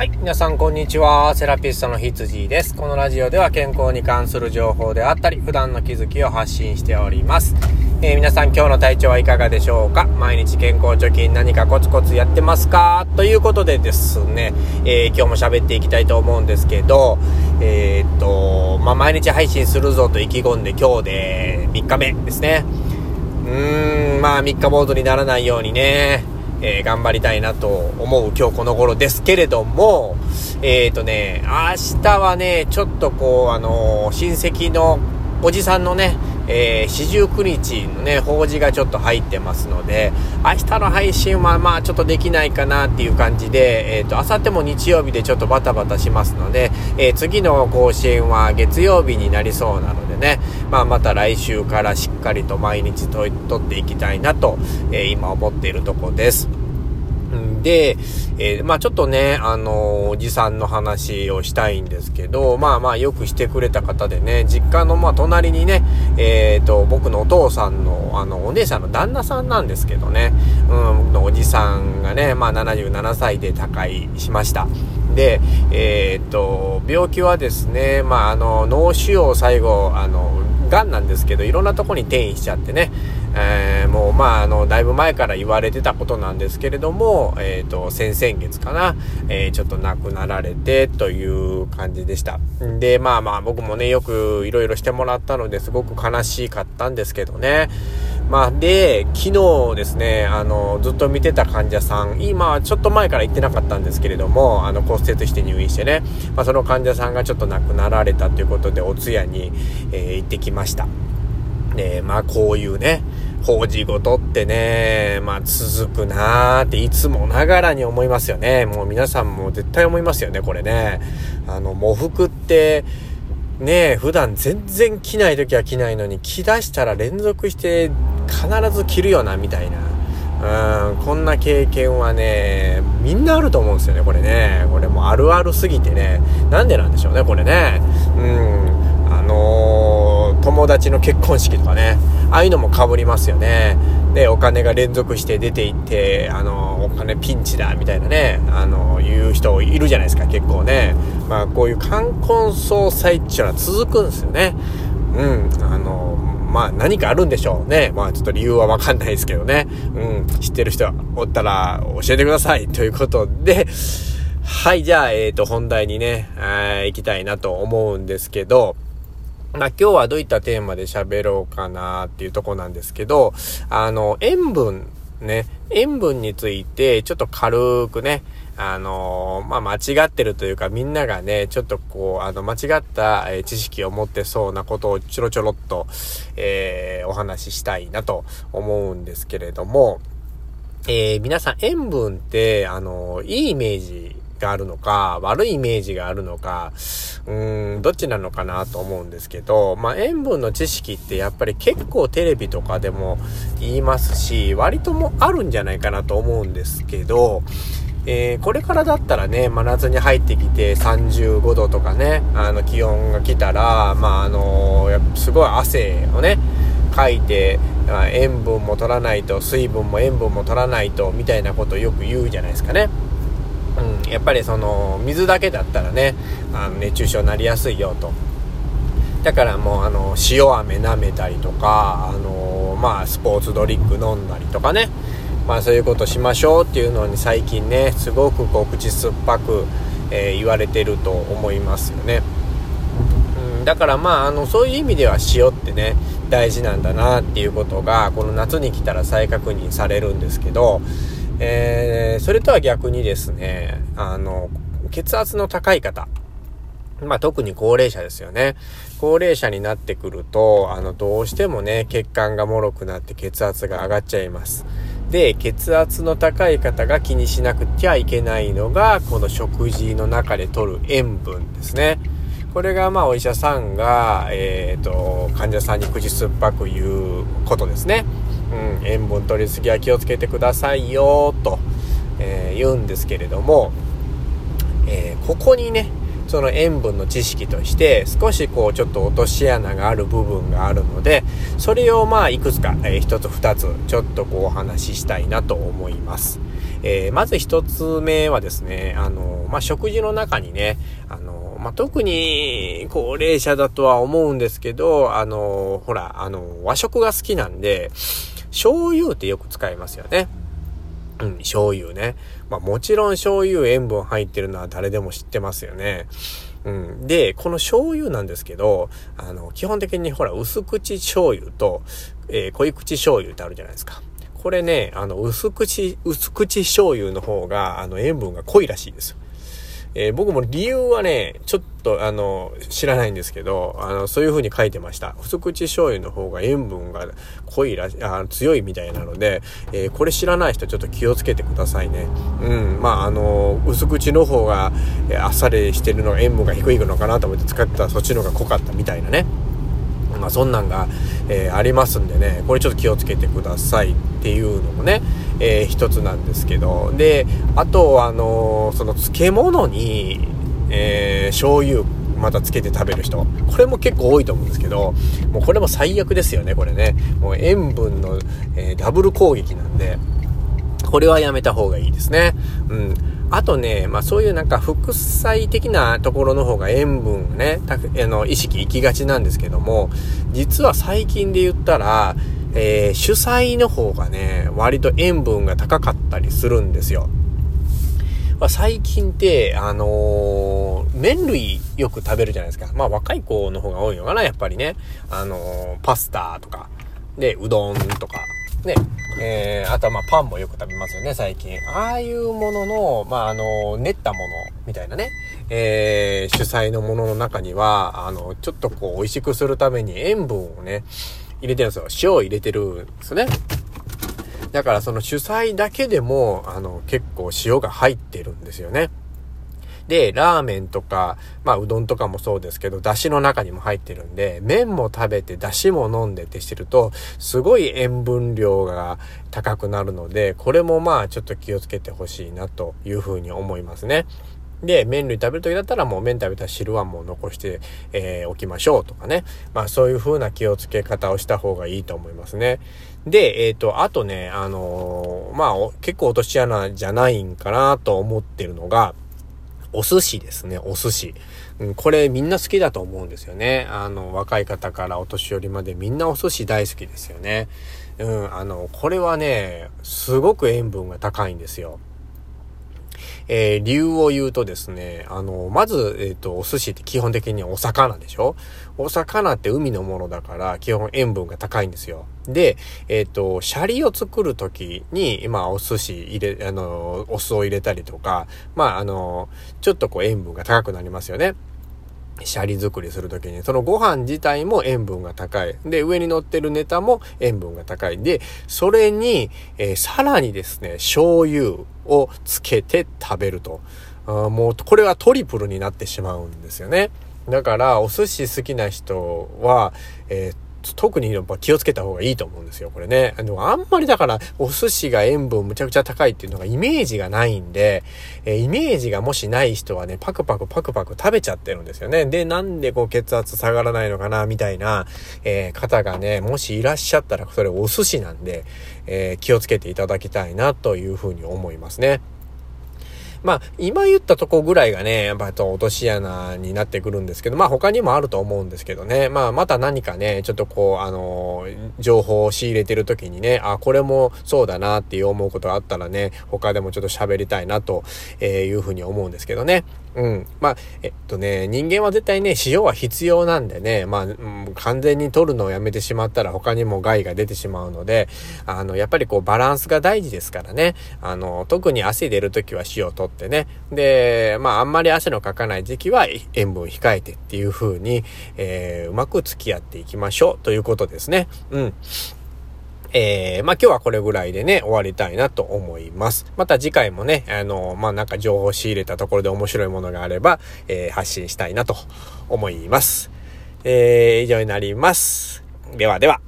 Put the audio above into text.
はい。皆さん、こんにちは。セラピストのひつじです。このラジオでは健康に関する情報であったり、普段の気づきを発信しております。えー、皆さん、今日の体調はいかがでしょうか？毎日健康貯金何かコツコツやってますか？ということでですね、えー、今日も喋っていきたいと思うんですけど、えー、っと、まあ、毎日配信するぞと意気込んで今日で3日目ですね。うーん、まあ、3日坊主にならないようにね、えー、頑張りたいなと思う今日この頃ですけれども、えっ、ー、とね、明日はね、ちょっとこう、あのー、親戚のおじさんのね、え、四十九日のね、法事がちょっと入ってますので、明日の配信はまあちょっとできないかなっていう感じで、えっ、ー、と、明後日も日曜日でちょっとバタバタしますので、えー、次の更新は月曜日になりそうなのでね、まあまた来週からしっかりと毎日と撮っていきたいなと、え今思っているとこです。で、えー、まあちょっとね、あのー、おじさんの話をしたいんですけど、まあまあよくしてくれた方でね、実家のまあ隣にね、えっ、ー、と、僕のお父さんの、あの、お姉さんの旦那さんなんですけどね、うん、のおじさんがね、まあ77歳で他界しました。で、えっ、と、病気はですね、まああの、脳腫瘍最後、あの、癌なんですけど、いろんなとこに転移しちゃってね、えー、もう、まあ、あの、だいぶ前から言われてたことなんですけれども、えっ、ー、と、先々月かな、えー、ちょっと亡くなられてという感じでした。で、まあまあ、僕もね、よくいろいろしてもらったのですごく悲しかったんですけどね。まあ、で、昨日ですね、あの、ずっと見てた患者さん、今、ちょっと前から行ってなかったんですけれども、あの、骨折して入院してね、まあ、その患者さんがちょっと亡くなられたということで、お通夜に、えー、行ってきました。で、まあ、こういうね、法事事ってね、まあ続くなーっていつもながらに思いますよね。もう皆さんも絶対思いますよね、これね。あの、喪服って、ね普段全然着ない時は着ないのに着出したら連続して必ず着るよな、みたいな。うん、こんな経験はね、みんなあると思うんですよね、これね。これもあるあるすぎてね。なんでなんでしょうね、これね。うん、友達の結婚式とかね。ああいうのもかぶりますよね。で、お金が連続して出ていって、あの、お金ピンチだ、みたいなね、あの、言う人いるじゃないですか、結構ね。まあ、こういう冠婚葬祭っていうのは続くんですよね。うん、あの、まあ何かあるんでしょうね。まあちょっと理由はわかんないですけどね。うん、知ってる人おったら教えてください。ということで、はい、じゃあ、えっ、ー、と、本題にね、行きたいなと思うんですけど、まあ、今日はどういったテーマで喋ろうかなっていうとこなんですけど、あの、塩分ね、塩分についてちょっと軽くね、あのまあ、間違ってるというかみんながね、ちょっとこう、あの、間違った、え知識を持ってそうなことをちょろちょろっと、えー、お話ししたいなと思うんですけれども、えー、皆さん塩分って、あのいいイメージがあるのか、悪いイメージがあるのか、うーん、どっちなのかなと思うんですけど、まあ、塩分の知識ってやっぱり結構テレビとかでも言いますし、割ともあるんじゃないかなと思うんですけど、えー、これからだったらね、真夏に入ってきて35度とかね、あの気温が来たら、まあ、あのー、すごい汗をね、かいて、塩分も取らないと、水分も塩分も取らないと、みたいなことをよく言うじゃないですかね。うん、やっぱりその水だけだったらねあの熱中症になりやすいよと。だからもうあの塩飴舐めたりとかあのまあスポーツドリンク飲んだりとかね。まあそういうことしましょうっていうのに最近ねすごくこう口酸っぱく、えー、言われてると思いますよね、うん、だからまああのそういう意味では塩ってね大事なんだなっていうことがこの夏に来たら再確認されるんですけどえー、それとは逆にですね、あの、血圧の高い方、まあ、特に高齢者ですよね。高齢者になってくると、あの、どうしてもね、血管が脆くなって血圧が上がっちゃいます。で、血圧の高い方が気にしなくちゃいけないのが、この食事の中で摂る塩分ですね。これがまあお医者さんが、えっ、ー、と、患者さんに口酸っぱく言うことですね。うん、塩分取りすぎは気をつけてくださいよと、えー、言うんですけれども、えー、ここにねその塩分の知識として少しこうちょっと落とし穴がある部分があるのでそれをまあいくつか、えー、1つ2つちょっとこうお話ししたいなと思います。えー、まず一つ目はですね、あの、まあ、食事の中にね、あの、まあ、特に高齢者だとは思うんですけど、あの、ほら、あの、和食が好きなんで、醤油ってよく使いますよね。うん、醤油ね。まあもちろん醤油塩分入ってるのは誰でも知ってますよね。うん。で、この醤油なんですけど、あの、基本的にほら、薄口醤油と、えー、濃い口醤油ってあるじゃないですか。これね、あの、薄口、薄口醤油の方が、あの、塩分が濃いらしいですよ。えー、僕も理由はね、ちょっとあの、知らないんですけど、あの、そういう風に書いてました。薄口醤油の方が塩分が濃いらあ強いみたいなので、えー、これ知らない人ちょっと気をつけてくださいね。うん、まああの、薄口の方が、えー、あっさりしてるのが塩分が低いのかなと思って使ったらそっちの方が濃かったみたいなね。まあそんなんが、えー、ありますんでね、これちょっと気をつけてくださいっていうのもね、えー、一つなんですけど、で、あと、あのー、その漬物に、えー、醤油、またつけて食べる人。これも結構多いと思うんですけど、もうこれも最悪ですよね、これね。もう塩分の、え、ダブル攻撃なんで、これはやめた方がいいですね。うん。あとね、まあそういうなんか副菜的なところの方が塩分ね、たあの意識行きがちなんですけども、実は最近で言ったら、えー、主菜の方がね、割と塩分が高かったりするんですよ。まあ、最近って、あのー、麺類よく食べるじゃないですか。まあ若い子の方が多いのかな、やっぱりね。あのー、パスタとか、で、うどんとか、ね、えー、あとはまあパンもよく食べますよね、最近。ああいうものの、まああの、練ったものみたいなね、えー、主催のものの中には、あの、ちょっとこう美味しくするために塩分をね、入れてるんですよ。塩を入れてるんですね。だからその主菜だけでも、あの、結構塩が入ってるんですよね。で、ラーメンとか、まあ、うどんとかもそうですけど、だしの中にも入ってるんで、麺も食べて、だしも飲んでってしてると、すごい塩分量が高くなるので、これもまあ、ちょっと気をつけてほしいなというふうに思いますね。で、麺類食べる時だったらもう麺食べた汁はもう残して、えー、おきましょうとかね。まあそういう風な気をつけ方をした方がいいと思いますね。で、えっ、ー、と、あとね、あのー、まあ結構落とし穴じゃないんかなと思ってるのが、お寿司ですね、お寿司。うん、これみんな好きだと思うんですよね。あの、若い方からお年寄りまでみんなお寿司大好きですよね。うん、あの、これはね、すごく塩分が高いんですよ。えー、理由を言うとですね、あの、まず、えっ、ー、と、お寿司って基本的にお魚でしょ？お魚って海のものだから、基本塩分が高いんですよ。で、えっ、ー、と、シャリを作るときに、まあ、お寿司入れ、あの、お酢を入れたりとか、まあ、あの、ちょっとこう塩分が高くなりますよね。シャリ作りするときに、そのご飯自体も塩分が高い。で、上に乗ってるネタも塩分が高い。で、それに、えー、さらにですね、醤油をつけて食べると。あもう、これはトリプルになってしまうんですよね。だから、お寿司好きな人は、えー特にやっぱ気をつけた方がいいと思うんですよ、これね。あの、あんまりだから、お寿司が塩分むちゃくちゃ高いっていうのがイメージがないんで、え、イメージがもしない人はね、パクパクパクパク食べちゃってるんですよね。で、なんでこう血圧下がらないのかな、みたいな、えー、方がね、もしいらっしゃったら、それお寿司なんで、えー、気をつけていただきたいな、というふうに思いますね。まあ、今言ったとこぐらいがね、やっぱと落とし穴になってくるんですけど、まあ他にもあると思うんですけどね、まあまた何かね、ちょっとこう、あの情報を仕入れてる時にね、あ、これもそうだなっていう思うことがあったらね、他でもちょっと喋りたいなというふうに思うんですけどね。うん。まあ、えっとね、人間は絶対ね、塩は必要なんでね、まあ、うん、完全に取るのをやめてしまったら他にも害が出てしまうので、あの、やっぱりこうバランスが大事ですからね、あの、特に汗出るときは塩を取ってね、で、まあ、あんまり汗のかかない時期は塩分控えてっていう風に、えー、うまく付き合っていきましょうということですね。うん。えー、まあ、今日はこれぐらいでね、終わりたいなと思います。また次回もね、あの、まあ、なんか情報仕入れたところで面白いものがあれば、えー、発信したいなと思います。えー、以上になります。ではでは。